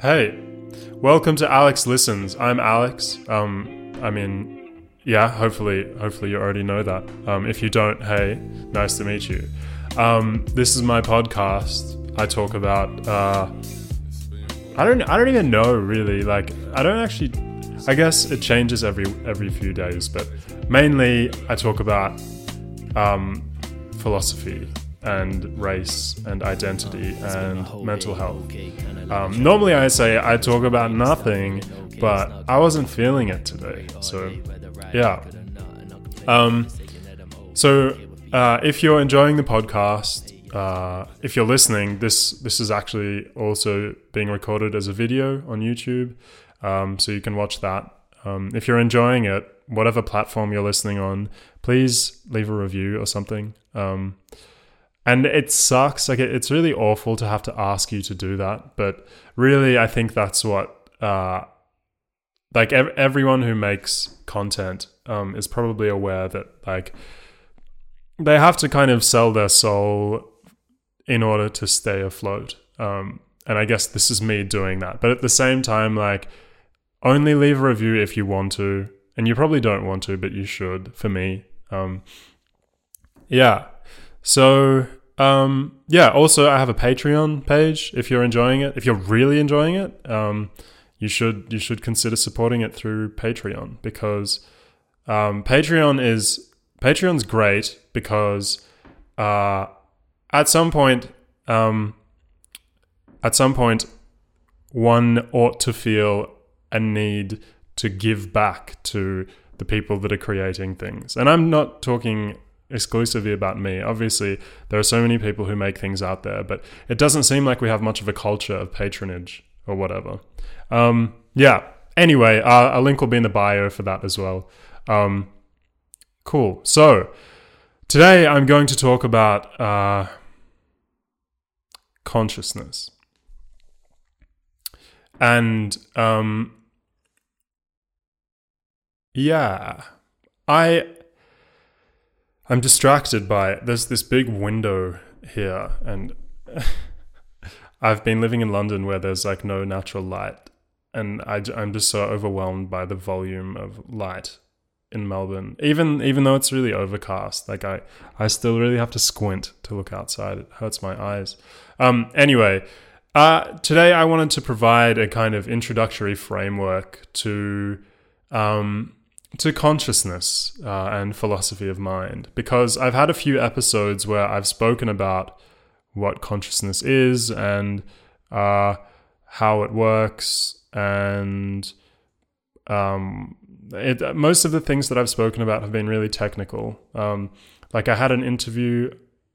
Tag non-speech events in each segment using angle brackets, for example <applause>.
Hey, welcome to Alex Listens. I'm Alex. Um, I mean, yeah. Hopefully, hopefully you already know that. Um, if you don't, hey, nice to meet you. Um, this is my podcast. I talk about. Uh, I don't. I don't even know really. Like, I don't actually. I guess it changes every every few days, but mainly I talk about um, philosophy and race and identity and mental health. Um, normally, I say I talk about nothing, but I wasn't feeling it today. So, yeah. Um, so, uh, if you're enjoying the podcast, uh, if you're listening, this this is actually also being recorded as a video on YouTube, um, so you can watch that. Um, if you're enjoying it, whatever platform you're listening on, please leave a review or something. Um, and it sucks. Like it, it's really awful to have to ask you to do that. But really i think that's what uh like ev- everyone who makes content um is probably aware that like they have to kind of sell their soul in order to stay afloat. Um and i guess this is me doing that. But at the same time like only leave a review if you want to. And you probably don't want to but you should for me. Um yeah. So, um, yeah, also I have a Patreon page if you're enjoying it. If you're really enjoying it, um, you should you should consider supporting it through Patreon because um, Patreon is Patreon's great because uh, at some point um, at some point one ought to feel a need to give back to the people that are creating things. And I'm not talking exclusively about me. Obviously, there are so many people who make things out there, but it doesn't seem like we have much of a culture of patronage or whatever. Um, yeah. Anyway, uh, a link will be in the bio for that as well. Um, cool. So today I'm going to talk about uh, consciousness. And um, yeah, I I'm distracted by there's this big window here, and <laughs> I've been living in London where there's like no natural light, and I, I'm just so overwhelmed by the volume of light in Melbourne. Even even though it's really overcast, like I I still really have to squint to look outside. It hurts my eyes. Um. Anyway. Uh, today, I wanted to provide a kind of introductory framework to um, to consciousness uh, and philosophy of mind because I've had a few episodes where I've spoken about what consciousness is and uh, how it works and um, it, most of the things that I've spoken about have been really technical. Um, like I had an interview,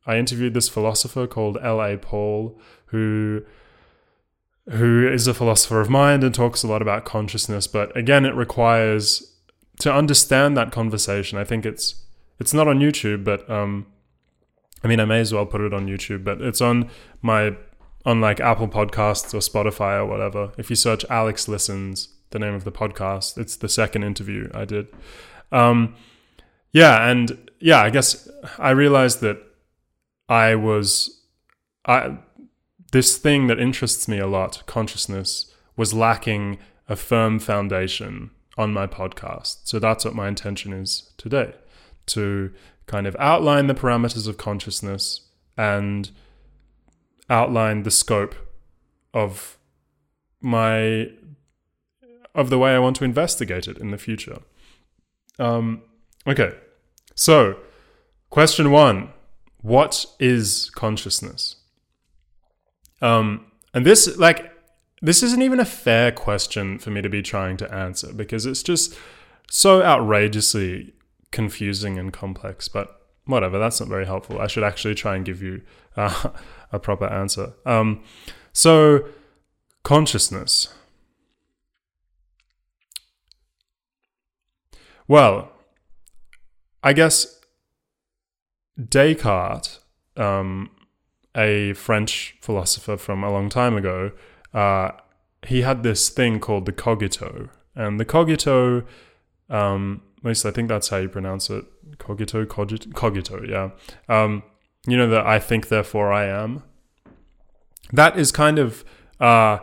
I interviewed this philosopher called L.A. Paul who who is a philosopher of mind and talks a lot about consciousness, but again, it requires to understand that conversation, I think it's it's not on YouTube, but um, I mean, I may as well put it on YouTube, but it's on my on like Apple Podcasts or Spotify or whatever. If you search Alex Listens, the name of the podcast, it's the second interview I did. Um, yeah, and yeah, I guess I realized that I was I this thing that interests me a lot, consciousness, was lacking a firm foundation on my podcast. So that's what my intention is today to kind of outline the parameters of consciousness and outline the scope of my of the way I want to investigate it in the future. Um, okay, so question one: What is consciousness? Um, and this, like, this isn't even a fair question for me to be trying to answer because it's just so outrageously confusing and complex. But whatever, that's not very helpful. I should actually try and give you uh, <laughs> a proper answer. Um, so, consciousness. Well, I guess Descartes, um, a French philosopher from a long time ago, uh, he had this thing called the cogito, and the cogito, um, at least I think that's how you pronounce it, cogito, cogito, cogito yeah. Um, you know that I think, therefore I am. That is kind of uh,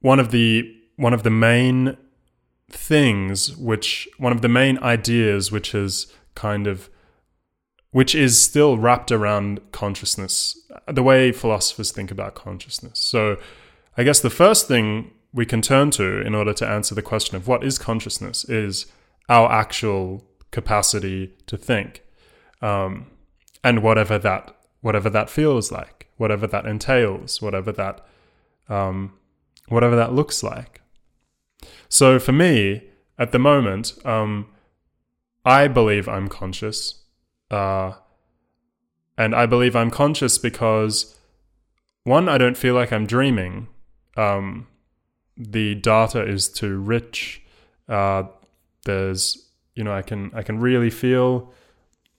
one of the one of the main things which one of the main ideas which is kind of which is still wrapped around consciousness the way philosophers think about consciousness so i guess the first thing we can turn to in order to answer the question of what is consciousness is our actual capacity to think um, and whatever that whatever that feels like whatever that entails whatever that um, whatever that looks like. So for me at the moment um, i believe i'm conscious uh, and i believe i'm conscious because one i don't feel like i'm dreaming um, the data is too rich. Uh, there's you know I can I can really feel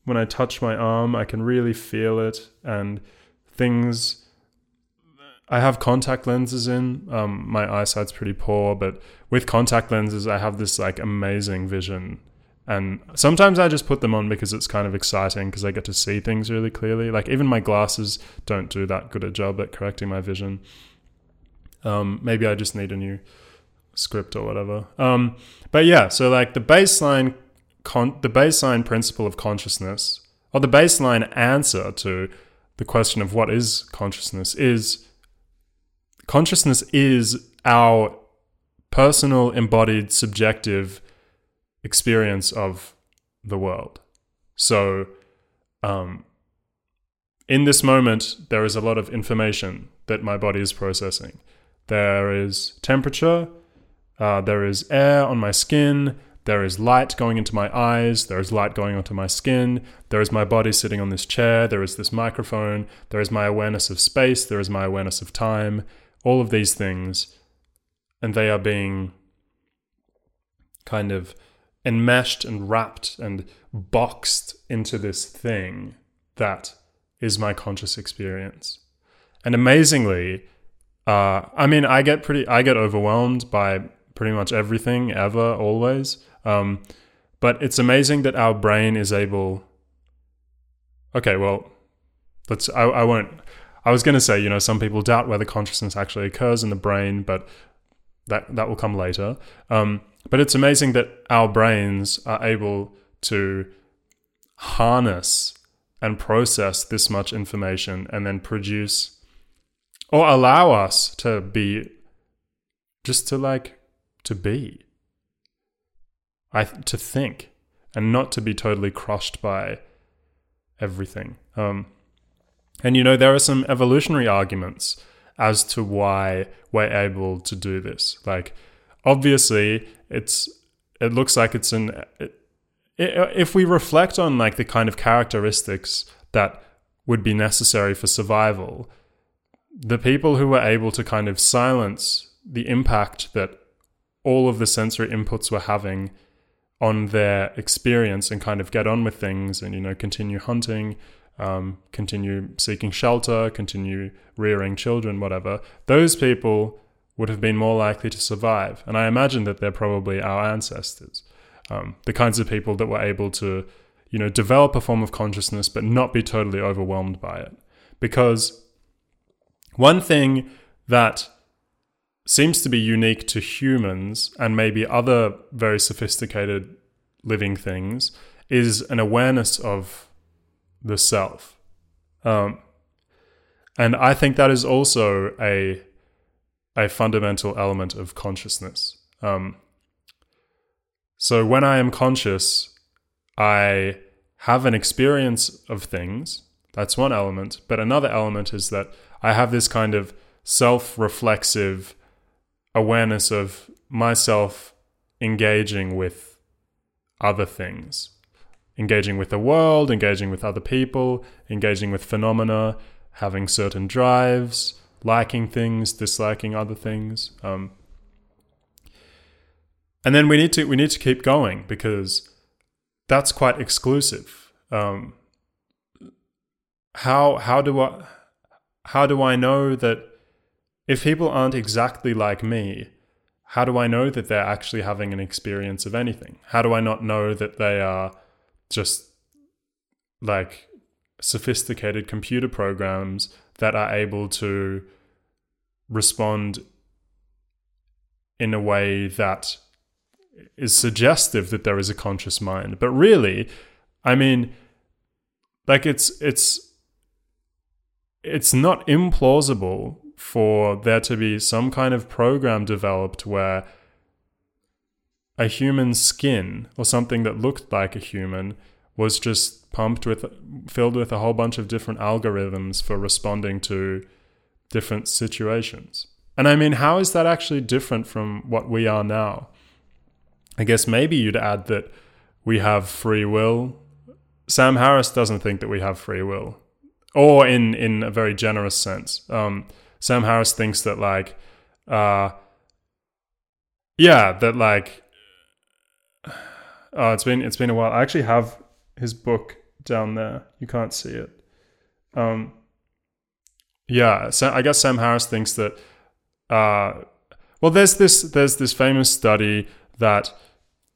when I touch my arm I can really feel it and things. I have contact lenses in. Um, my eyesight's pretty poor, but with contact lenses, I have this like amazing vision. And sometimes I just put them on because it's kind of exciting because I get to see things really clearly. Like even my glasses don't do that good a job at correcting my vision. Um, maybe I just need a new script or whatever. Um, but yeah, so like the baseline, con- the baseline principle of consciousness, or the baseline answer to the question of what is consciousness is consciousness is our personal, embodied, subjective experience of the world. So, um, in this moment, there is a lot of information that my body is processing. There is temperature. Uh, there is air on my skin. There is light going into my eyes. There is light going onto my skin. There is my body sitting on this chair. There is this microphone. There is my awareness of space. There is my awareness of time. All of these things. And they are being kind of enmeshed and wrapped and boxed into this thing that is my conscious experience. And amazingly, uh, I mean, I get pretty, I get overwhelmed by pretty much everything ever, always. Um, but it's amazing that our brain is able. Okay, well, let's. I, I won't. I was going to say, you know, some people doubt whether consciousness actually occurs in the brain, but that that will come later. Um, but it's amazing that our brains are able to harness and process this much information and then produce or allow us to be just to like to be. I to think and not to be totally crushed by everything. Um and you know there are some evolutionary arguments as to why we're able to do this. Like obviously it's it looks like it's an it, if we reflect on like the kind of characteristics that would be necessary for survival the people who were able to kind of silence the impact that all of the sensory inputs were having on their experience and kind of get on with things and you know continue hunting um, continue seeking shelter continue rearing children whatever those people would have been more likely to survive. And i imagine that they're probably our ancestors um, the kinds of people that were able to you know develop a form of consciousness but not be totally overwhelmed by it. Because one thing that seems to be unique to humans and maybe other very sophisticated living things is an awareness of the self. Um, and I think that is also a a fundamental element of consciousness. Um, so when I am conscious, I have an experience of things. That's one element. But another element is that I have this kind of self reflexive awareness of myself engaging with other things, engaging with the world, engaging with other people, engaging with phenomena, having certain drives, liking things, disliking other things. Um, and then we need to we need to keep going because that's quite exclusive. Um, how how do I how do I know that if people aren't exactly like me, how do I know that they're actually having an experience of anything? How do I not know that they are just like sophisticated computer programs that are able to respond in a way that is suggestive that there is a conscious mind. But really, I mean, like it's it's it's not implausible for there to be some kind of program developed where a human skin or something that looked like a human was just pumped with filled with a whole bunch of different algorithms for responding to different situations. And I mean, how is that actually different from what we are now? I guess maybe you'd add that we have free will. Sam Harris doesn't think that we have free will, or in in a very generous sense. Um, Sam Harris thinks that like, uh, yeah, that like, <sighs> oh, it's been it's been a while. I actually have his book down there. You can't see it. Um, yeah, so I guess Sam Harris thinks that. Uh, well, there's this there's this famous study that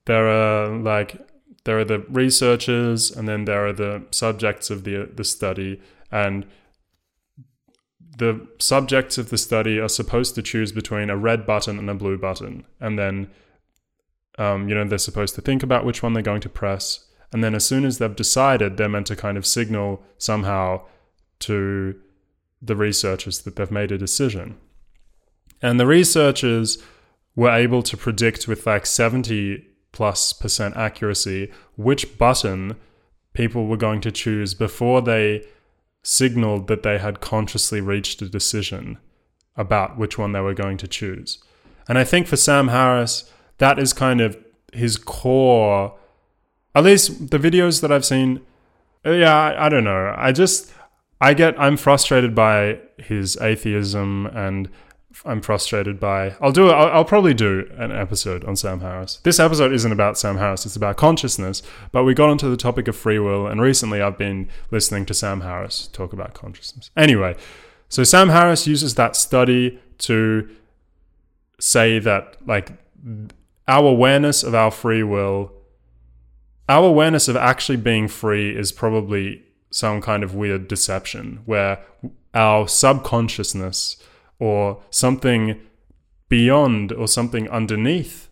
there are like there are the researchers and then there are the subjects of the the study and the subjects of the study are supposed to choose between a red button and a blue button. And then um, you know they're supposed to think about which one they're going to press. And then as soon as they've decided they're meant to kind of signal somehow to the researchers that they've made a decision. And the researchers were able to predict with like 70 plus percent accuracy which button people were going to choose before they signaled that they had consciously reached a decision about which one they were going to choose. And I think for Sam Harris, that is kind of his core. At least the videos that I've seen, uh, yeah, I, I don't know. I just, I get, I'm frustrated by his atheism and I'm frustrated by. I'll do. I'll, I'll, probably do an episode on Sam Harris. This episode isn't about Sam Harris. It's about consciousness. But we got onto the topic of free will, and recently I've been listening to Sam Harris talk about consciousness. Anyway, so Sam Harris uses that study to say that like our awareness of our free will, our awareness of actually being free is probably some kind of weird deception where our subconsciousness or something beyond or something underneath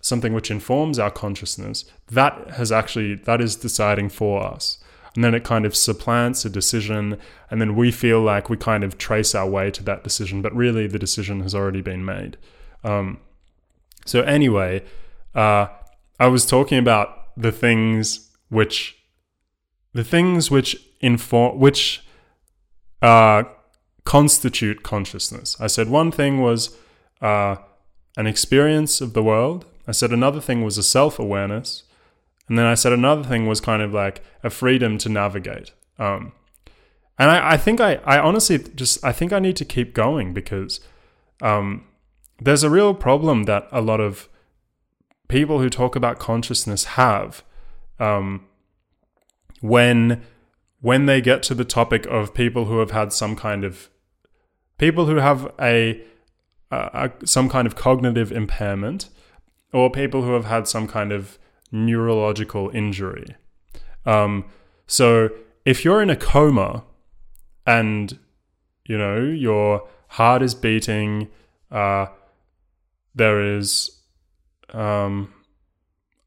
something which informs our consciousness that has actually that is deciding for us. And then it kind of supplants a decision and then we feel like we kind of trace our way to that decision but really the decision has already been made. Um, so anyway uh, i was talking about the things which the things which inform which uh, constitute consciousness. I said one thing was uh, an experience of the world. I said another thing was a self awareness. And then I said another thing was kind of like a freedom to navigate. Um, and I, I, think I, I honestly just, I think I need to keep going because um, there's a real problem that a lot of people who talk about consciousness have um, when when they get to the topic of people who have had some kind of people who have a, a, some kind of cognitive impairment or people who have had some kind of neurological injury. Um, so if you're in a coma and you know your heart is beating, uh, there is um,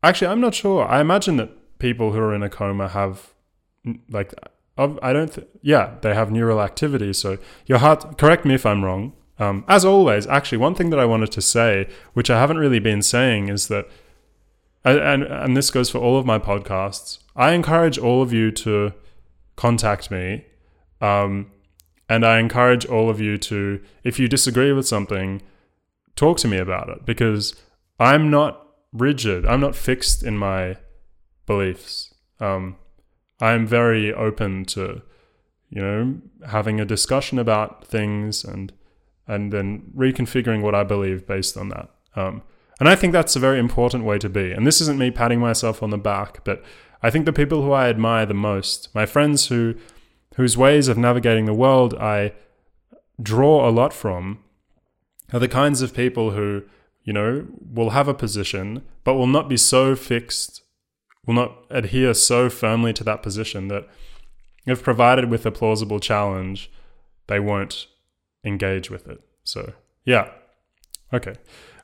actually I'm not sure. I imagine that people who are in a coma have like I don't. Th- yeah, they have neural activity. So your heart. Correct me if I'm wrong. Um, as always, actually, one thing that I wanted to say, which I haven't really been saying, is that, and and this goes for all of my podcasts. I encourage all of you to contact me, um, and I encourage all of you to, if you disagree with something, talk to me about it because I'm not rigid. I'm not fixed in my beliefs. Um, I'm very open to, you know, having a discussion about things and and then reconfiguring what I believe based on that. Um, and I think that's a very important way to be. And this isn't me patting myself on the back, but I think the people who I admire the most, my friends who whose ways of navigating the world I draw a lot from, are the kinds of people who, you know, will have a position, but will not be so fixed will not adhere so firmly to that position that if provided with a plausible challenge, they won't engage with it. So, yeah. Okay.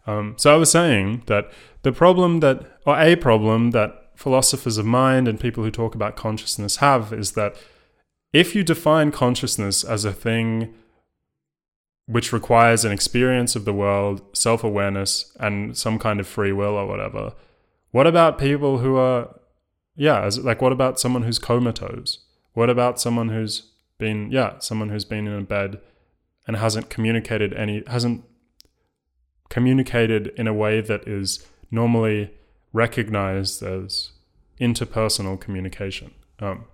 Um, so I was saying that the problem that, or a problem that philosophers of mind and people who talk about consciousness have is that if you define consciousness as a thing which requires an experience of the world, self awareness, and some kind of free will or whatever, what about people who are, yeah, like what about someone who's comatose? What about someone who's been, yeah, someone who's been in a bed and hasn't communicated any, hasn't communicated in a way that is normally recognized as interpersonal communication. Um,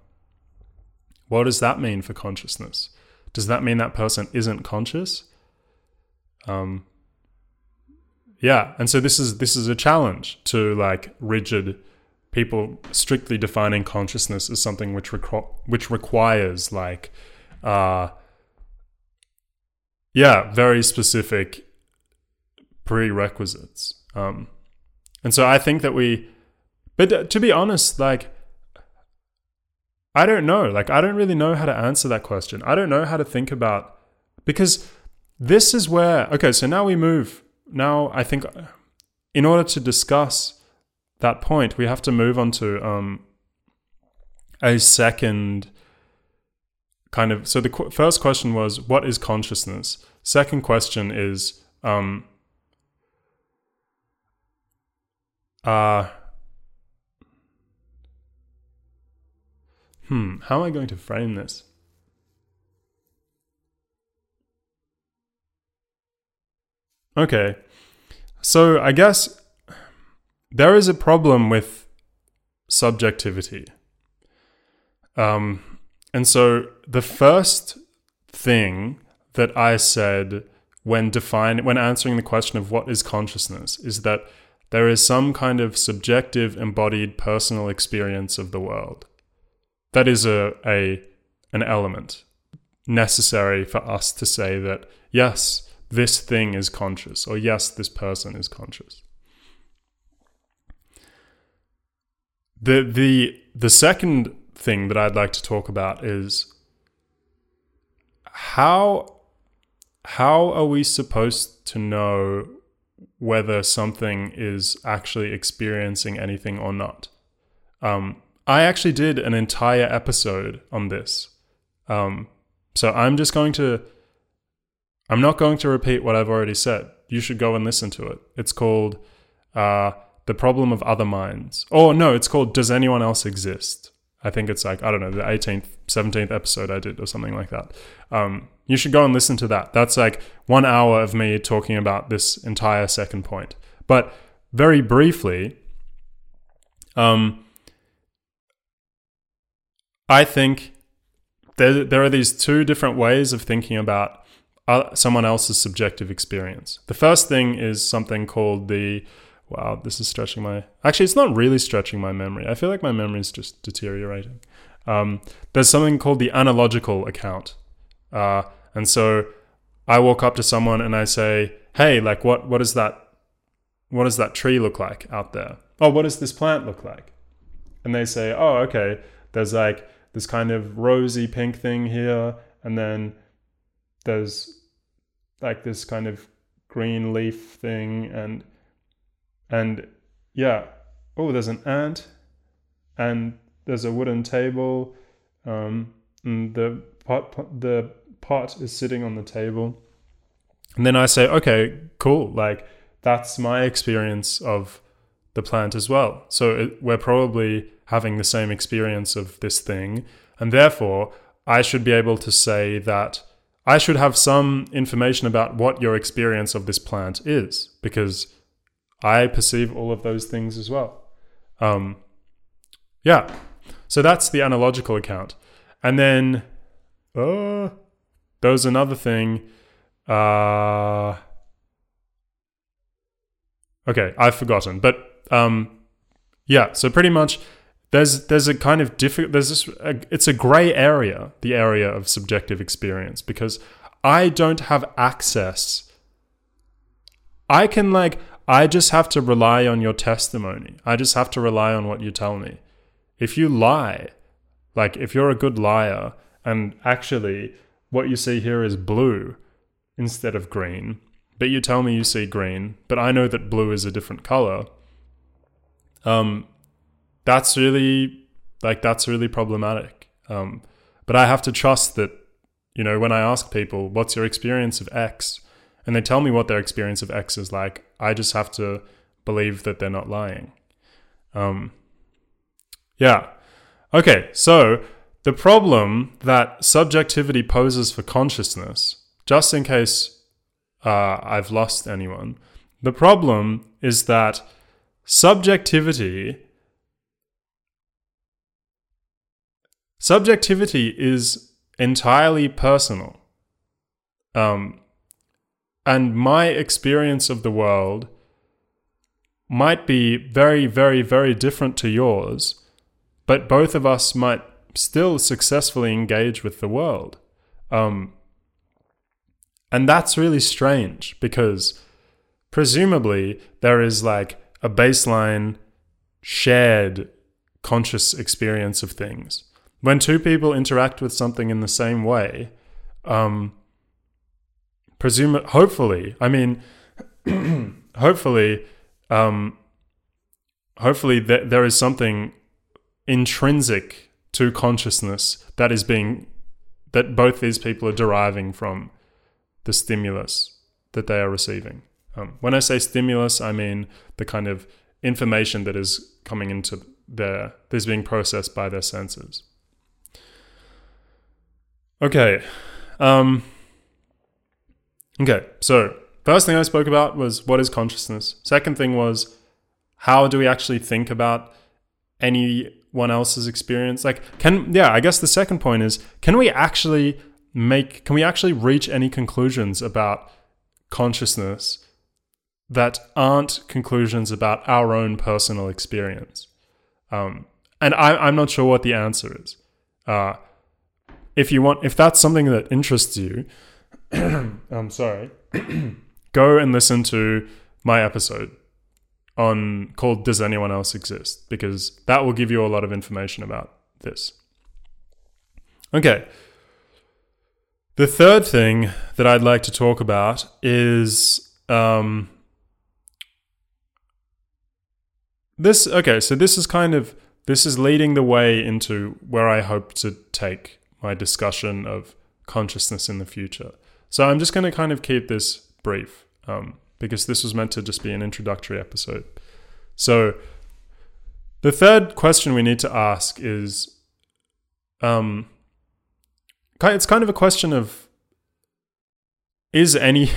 what does that mean for consciousness? Does that mean that person isn't conscious? Um, yeah, and so this is this is a challenge to like rigid people strictly defining consciousness as something which requ- which requires like uh yeah very specific prerequisites um and so i think that we but to be honest like I don't know. Like, I don't really know how to answer that question. I don't know how to think about because this is where, okay, so now we move. Now, I think in order to discuss that point, we have to move on to um, a second kind of. So the qu- first question was, what is consciousness? Second question is, um, uh, hmm, how am I going to frame this? Okay, so I guess there is a problem with subjectivity. Um, and so the first thing that I said when define when answering the question of what is consciousness is that there is some kind of subjective embodied personal experience of the world that is a, a an element necessary for us to say that yes this thing is conscious or yes this person is conscious the the the second thing that I'd like to talk about is how how are we supposed to know whether something is actually experiencing anything or not um, I actually did an entire episode on this. Um, so I'm just going to, I'm not going to repeat what I've already said. You should go and listen to it. It's called uh, The Problem of Other Minds. Oh, no, it's called Does Anyone Else Exist? I think it's like, I don't know, the 18th, 17th episode I did or something like that. Um, you should go and listen to that. That's like one hour of me talking about this entire second point. But very briefly, um, I think there, there are these two different ways of thinking about someone else's subjective experience. The first thing is something called the wow, this is stretching my. Actually, it's not really stretching my memory. I feel like my memory is just deteriorating. Um, there's something called the analogical account, uh, and so I walk up to someone and I say, "Hey, like, what what is that? What does that tree look like out there? Oh, what does this plant look like?" And they say, "Oh, okay. There's like this kind of rosy pink thing here, and then there's like this kind of green leaf thing, and and yeah, oh, there's an ant, and there's a wooden table, um, and the pot the pot is sitting on the table, and then I say, okay, cool, like that's my experience of the plant as well. So it, we're probably having the same experience of this thing. And therefore, I should be able to say that I should have some information about what your experience of this plant is, because I perceive all of those things as well. Um, yeah. So that's the analogical account. And then, uh, there's another thing. Uh, okay, I've forgotten. But um, yeah, so pretty much there's there's a kind of difficult there's this a, it's a gray area the area of subjective experience because i don't have access i can like i just have to rely on your testimony i just have to rely on what you tell me if you lie like if you're a good liar and actually what you see here is blue instead of green but you tell me you see green, but I know that blue is a different color. Um, that's really like that's really problematic. Um, but I have to trust that, you know, when I ask people, "What's your experience of X?" and they tell me what their experience of X is like, I just have to believe that they're not lying. Um, yeah. Okay, so the problem that subjectivity poses for consciousness, just in case uh, I've lost anyone, the problem is that subjectivity subjectivity is entirely personal. Um, and my experience of the world might be very, very, very different to yours, but both of us might still successfully engage with the world. Um, and that's really strange because presumably there is like a baseline shared conscious experience of things. When two people interact with something in the same way, um, presume hopefully, I mean, <clears throat> hopefully, um, hopefully th- there is something intrinsic to consciousness that is being that both these people are deriving from the stimulus that they are receiving. Um, when I say stimulus, I mean the kind of information that is coming into their that is being processed by their senses. Okay. Um, okay, so first thing I spoke about was what is consciousness. Second thing was how do we actually think about anyone else's experience? Like, can, yeah, I guess the second point is can we actually make, can we actually reach any conclusions about consciousness that aren't conclusions about our own personal experience? Um, and I, am not sure what the answer is. Uh, if you want, if that's something that interests you, <clears throat> I'm sorry, <clears throat> go and listen to my episode on called "Does Anyone Else Exist?" because that will give you a lot of information about this. Okay. The third thing that I'd like to talk about is um, this. Okay, so this is kind of this is leading the way into where I hope to take my discussion of consciousness in the future. So I'm just going to kind of keep this brief um, because this was meant to just be an introductory episode. So the third question we need to ask is um, it's kind of a question of is any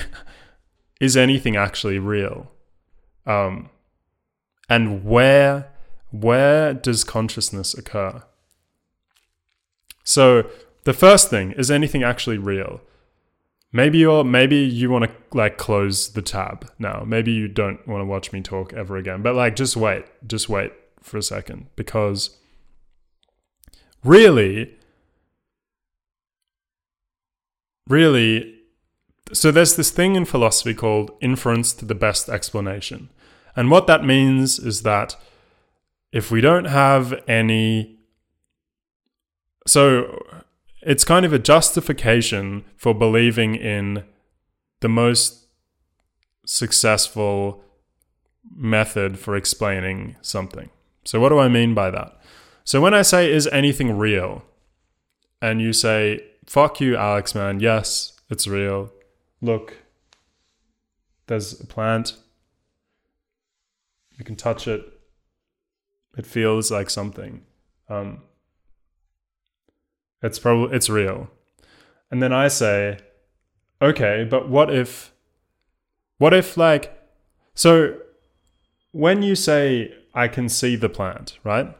<laughs> is anything actually real um, and where where does consciousness occur so the first thing is anything actually real? Maybe you're maybe you want to like close the tab now. Maybe you don't want to watch me talk ever again. But like just wait, just wait for a second because really really so there's this thing in philosophy called inference to the best explanation. And what that means is that if we don't have any so it's kind of a justification for believing in the most successful method for explaining something. So, what do I mean by that? So, when I say, is anything real? And you say, fuck you, Alex, man. Yes, it's real. Look, there's a plant. You can touch it. It feels like something. Um, it's probably it's real. And then I say, okay, but what if what if like so when you say I can see the plant, right?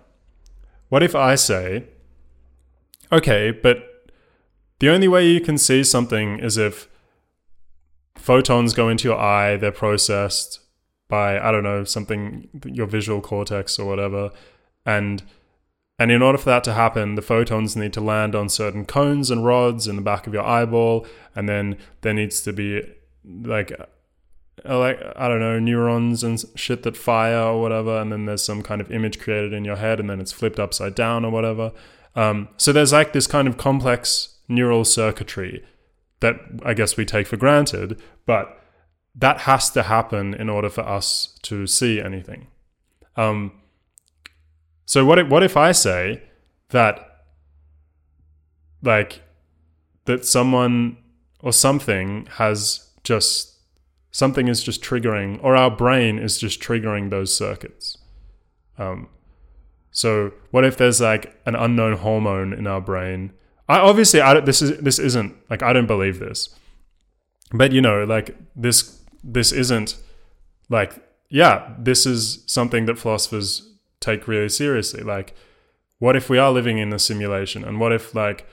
What if I say, okay, but the only way you can see something is if photons go into your eye, they're processed by, I don't know, something, your visual cortex or whatever, and and in order for that to happen, the photons need to land on certain cones and rods in the back of your eyeball, and then there needs to be like uh, like I don't know neurons and shit that fire or whatever, and then there's some kind of image created in your head, and then it's flipped upside down or whatever. Um, so there's like this kind of complex neural circuitry that I guess we take for granted, but that has to happen in order for us to see anything. Um, so what if, what if I say that like that someone or something has just something is just triggering or our brain is just triggering those circuits. Um, so what if there's like an unknown hormone in our brain? I obviously I this is this isn't like I don't believe this. But you know, like this this isn't like yeah, this is something that philosophers take really seriously. Like, what if we are living in a simulation? And what if, like,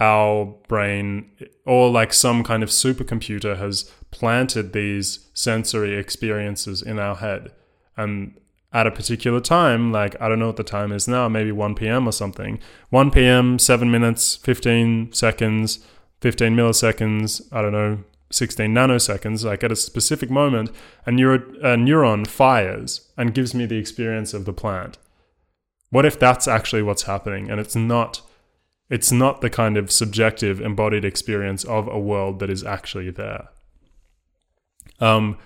our brain or like some kind of supercomputer has planted these sensory experiences in our head? And at a particular time, like, I don't know what the time is now, maybe 1 p.m. or something, 1 p.m., 7 minutes, 15 seconds, 15 milliseconds, I don't know, 16 nanoseconds, like at a specific moment, a, neuro- a neuron fires and gives me the experience of the plant. What if that's actually what's happening and it's not it's not the kind of subjective embodied experience of a world that is actually there? Um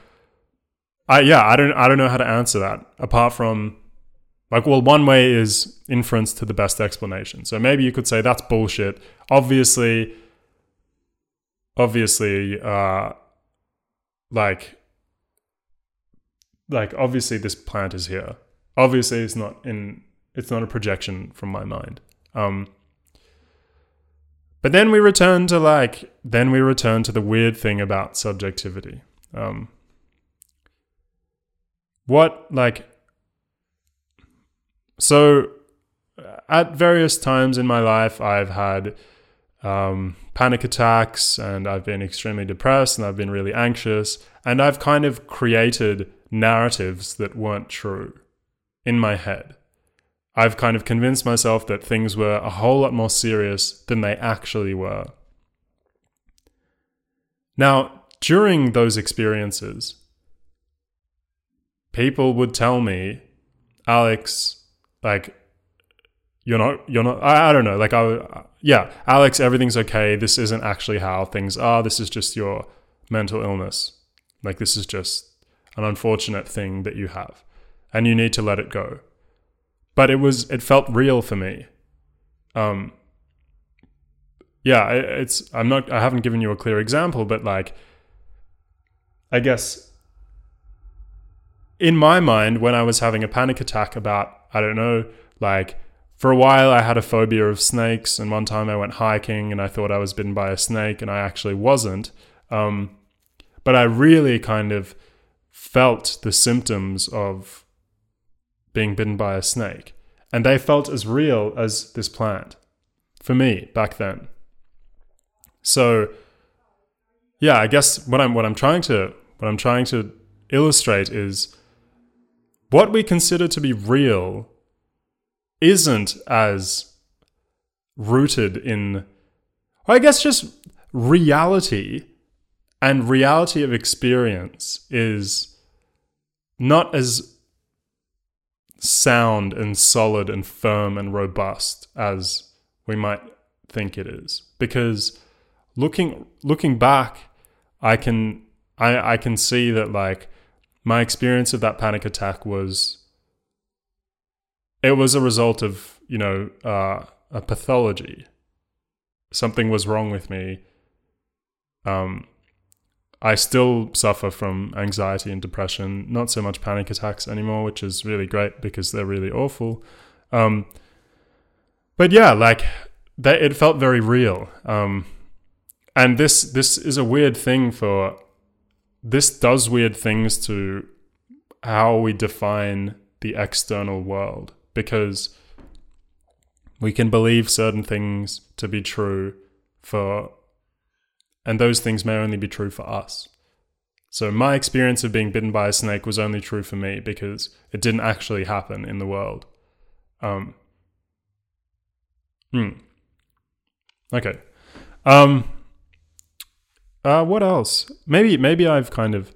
I yeah, I don't I don't know how to answer that apart from like well one way is inference to the best explanation. So maybe you could say that's bullshit. Obviously obviously uh like like obviously this plant is here. Obviously it's not in it's not a projection from my mind. Um but then we return to like then we return to the weird thing about subjectivity. Um what like so at various times in my life i've had um, panic attacks and I've been extremely depressed and I've been really anxious. And I've kind of created narratives that weren't true in my head. I've kind of convinced myself that things were a whole lot more serious than they actually were. Now, during those experiences, people would tell me, Alex, like, you're not you're not I, I don't know like I yeah Alex everything's okay. This isn't actually how things are. This is just your mental illness. Like this is just an unfortunate thing that you have and you need to let it go. But it was it felt real for me. Um yeah it's I'm not I haven't given you a clear example but like I guess in my mind when I was having a panic attack about I don't know like for a while I had a phobia of snakes, and one time I went hiking and I thought I was bitten by a snake, and I actually wasn't. Um, but I really kind of felt the symptoms of being bitten by a snake, and they felt as real as this plant for me back then. So, yeah, I guess what I'm what I'm trying to what I'm trying to illustrate is what we consider to be real isn't as rooted in, I guess, just reality and reality of experience is not as sound and solid and firm and robust as we might think it is. Because looking looking back i can i i can see that like my experience of that panic attack was it was a result of you know uh, a pathology. Something was wrong with me. Um, I still suffer from anxiety and depression. Not so much panic attacks anymore, which is really great because they're really awful. Um, but yeah, like that, it felt very real. Um, and this this is a weird thing for. This does weird things to how we define the external world because we can believe certain things to be true for and those things may only be true for us. So my experience of being bitten by a snake was only true for me because it didn't actually happen in the world. Um, hmm. Okay. Um, uh, what else? Maybe maybe I've kind of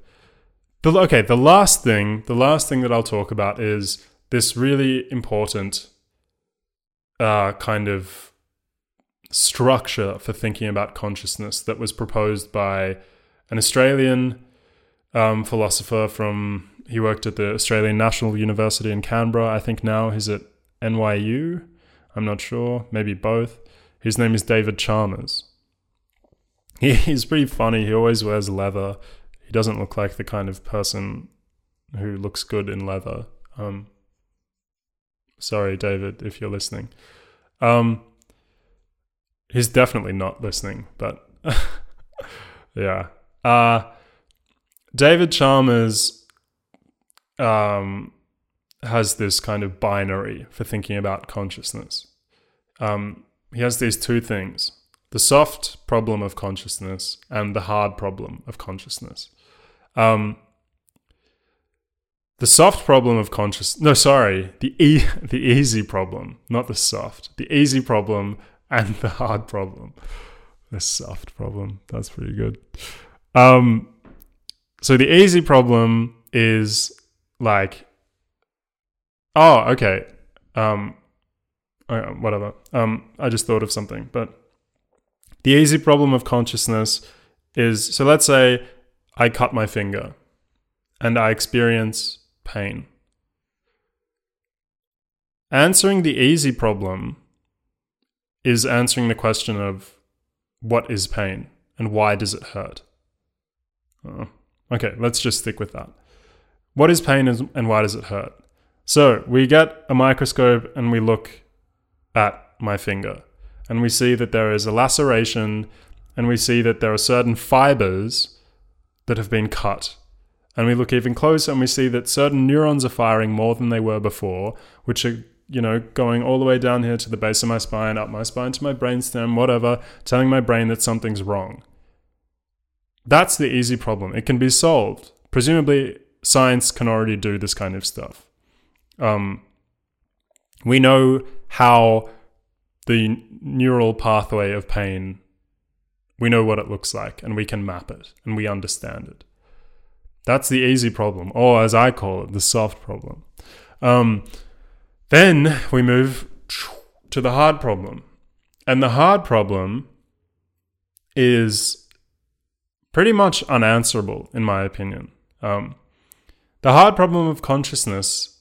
the okay. The last thing, the last thing that I'll talk about is this really important uh, kind of structure for thinking about consciousness that was proposed by an Australian um, philosopher from he worked at the Australian National University in Canberra. I think now he's at NYU. I'm not sure, maybe both. His name is David Chalmers. He, <laughs> he's pretty funny. He always wears leather. He doesn't look like the kind of person who looks good in leather. Um, sorry, David, if you're listening. Um, he's definitely not listening, but <laughs> yeah. Uh, David Chalmers um, has this kind of binary for thinking about consciousness. Um, he has these two things the soft problem of consciousness and the hard problem of consciousness. Um, the soft problem of conscious no sorry the e- <laughs> the easy problem not the soft the easy problem and the hard problem. The soft problem that's pretty good. Um so the easy problem is like oh okay um uh, whatever um i just thought of something but the easy problem of consciousness is so let's say i cut my finger and i experience pain. Answering the easy problem is answering the question of what is pain and why does it hurt? Uh, okay, let's just stick with that. What is pain and why does it hurt? So we get a microscope and we look at my finger and we see that there is a laceration and we see that there are certain fibers that have been cut and we look even closer and we see that certain neurons are firing more than they were before, which are, you know, going all the way down here to the base of my spine, up my spine to my brainstem, whatever, telling my brain that something's wrong. That's the easy problem. It can be solved. Presumably, science can already do this kind of stuff. Um, we know how the neural pathway of pain, we know what it looks like, and we can map it, and we understand it. That's the easy problem, or as I call it, the soft problem. Um, then we move to the hard problem. And the hard problem is pretty much unanswerable, in my opinion. Um, the hard problem of consciousness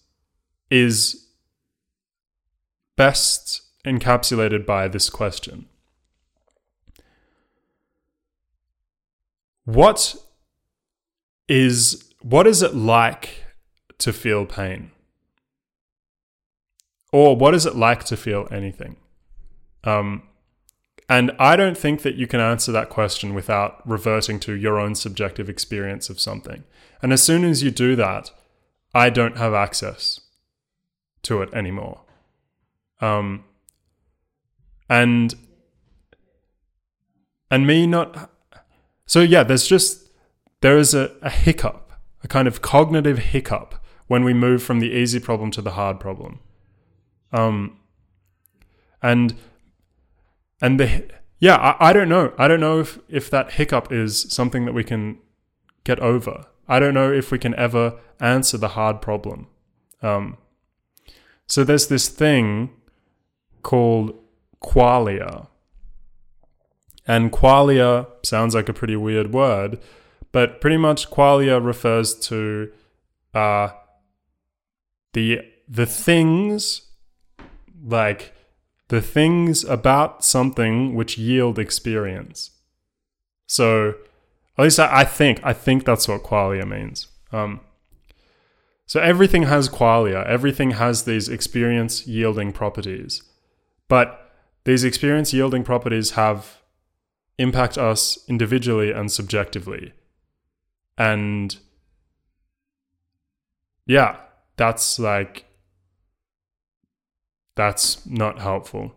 is best encapsulated by this question What is what is it like to feel pain? Or what is it like to feel anything? Um, and I don't think that you can answer that question without reverting to your own subjective experience of something. And as soon as you do that, I don't have access to it anymore. Um, and and me not so yeah, there's just there is a, a hiccup, a kind of cognitive hiccup when we move from the easy problem to the hard problem. Um, and and the yeah, I, I don't know. I don't know if if that hiccup is something that we can get over. I don't know if we can ever answer the hard problem. Um, so there's this thing called qualia. And qualia sounds like a pretty weird word, but pretty much qualia refers to uh, the the things like the things about something which yield experience. So at least I, I think I think that's what qualia means. Um, so everything has qualia. Everything has these experience yielding properties, but these experience yielding properties have impact us individually and subjectively. And yeah, that's like, that's not helpful.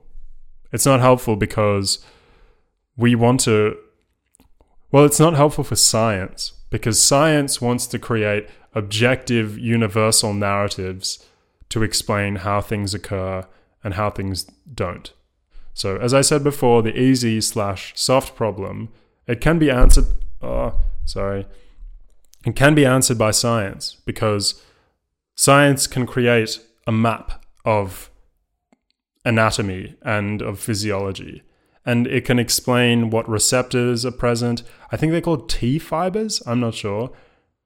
It's not helpful because we want to, well, it's not helpful for science because science wants to create objective, universal narratives to explain how things occur and how things don't. So, as I said before, the easy slash soft problem, it can be answered. Oh, sorry and can be answered by science because science can create a map of anatomy and of physiology. And it can explain what receptors are present. I think they're called T fibers. I'm not sure.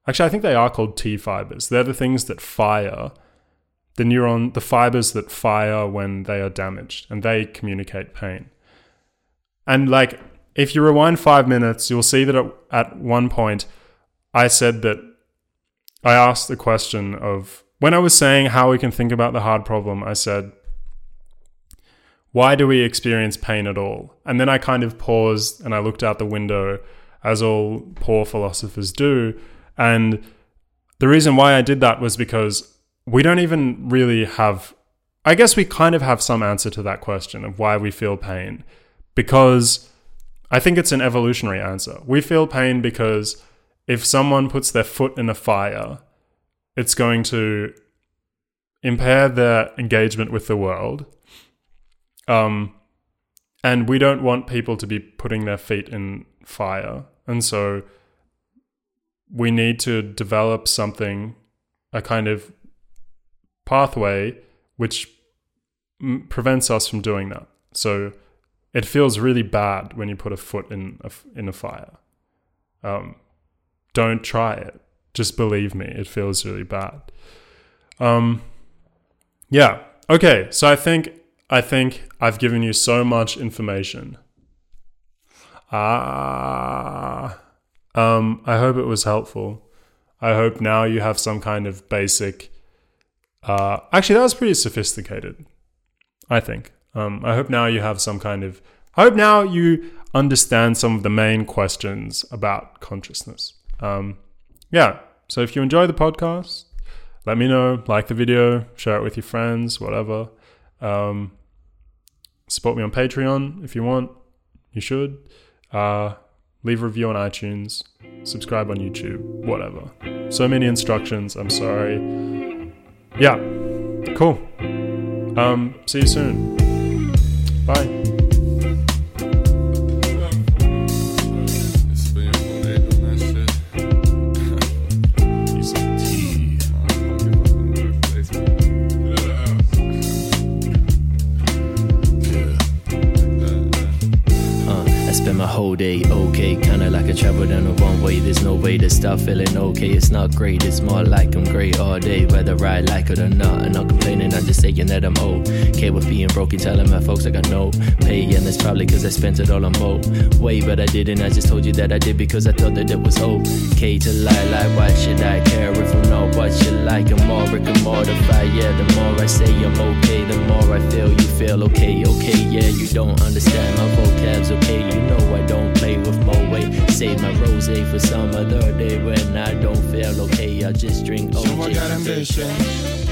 Actually, I think they are called T fibers. They're the things that fire the neuron, the fibers that fire when they are damaged, and they communicate pain. And like, if you rewind five minutes, you'll see that at one point I said that I asked the question of when I was saying how we can think about the hard problem, I said, why do we experience pain at all? And then I kind of paused and I looked out the window, as all poor philosophers do. And the reason why I did that was because we don't even really have, I guess we kind of have some answer to that question of why we feel pain. Because I think it's an evolutionary answer. We feel pain because if someone puts their foot in a fire, it's going to impair their engagement with the world um, and we don't want people to be putting their feet in fire. And so we need to develop something, a kind of pathway which m- prevents us from doing that. So it feels really bad when you put a foot in a, in a fire. Um, don't try it. Just believe me, it feels really bad. Um, yeah. Okay. So I think I think I've given you so much information. Ah. Um, I hope it was helpful. I hope now you have some kind of basic. Uh, actually, that was pretty sophisticated. I think. Um, I hope now you have some kind of. I hope now you understand some of the main questions about consciousness. Um, yeah. So if you enjoy the podcast, let me know. Like the video, share it with your friends, whatever. Um, support me on Patreon if you want. You should. Uh, leave a review on iTunes. Subscribe on YouTube. Whatever. So many instructions. I'm sorry. Yeah. Cool. Um, see you soon. Bye. Day okay. Kinda like I traveled on a one way. There's no way to stop feeling okay. It's not great, it's more like I'm great all day. Whether I like it or not. I'm not complaining, I'm just saying that I'm okay with being broken. Telling my folks I got no pay. And that's probably cause I spent it all on mo way. But I didn't, I just told you that I did because I thought that it was hope. okay to lie. Like, why should I care if I'm not what you like? I'm more Rick and mortified. Yeah, the more I say I'm okay, the more I feel you feel okay. Okay, yeah, you don't understand my vocab's okay. You know I don't play with my weight. Save my rose for some other day when I don't feel okay. I just drink OJ. So I got ambition.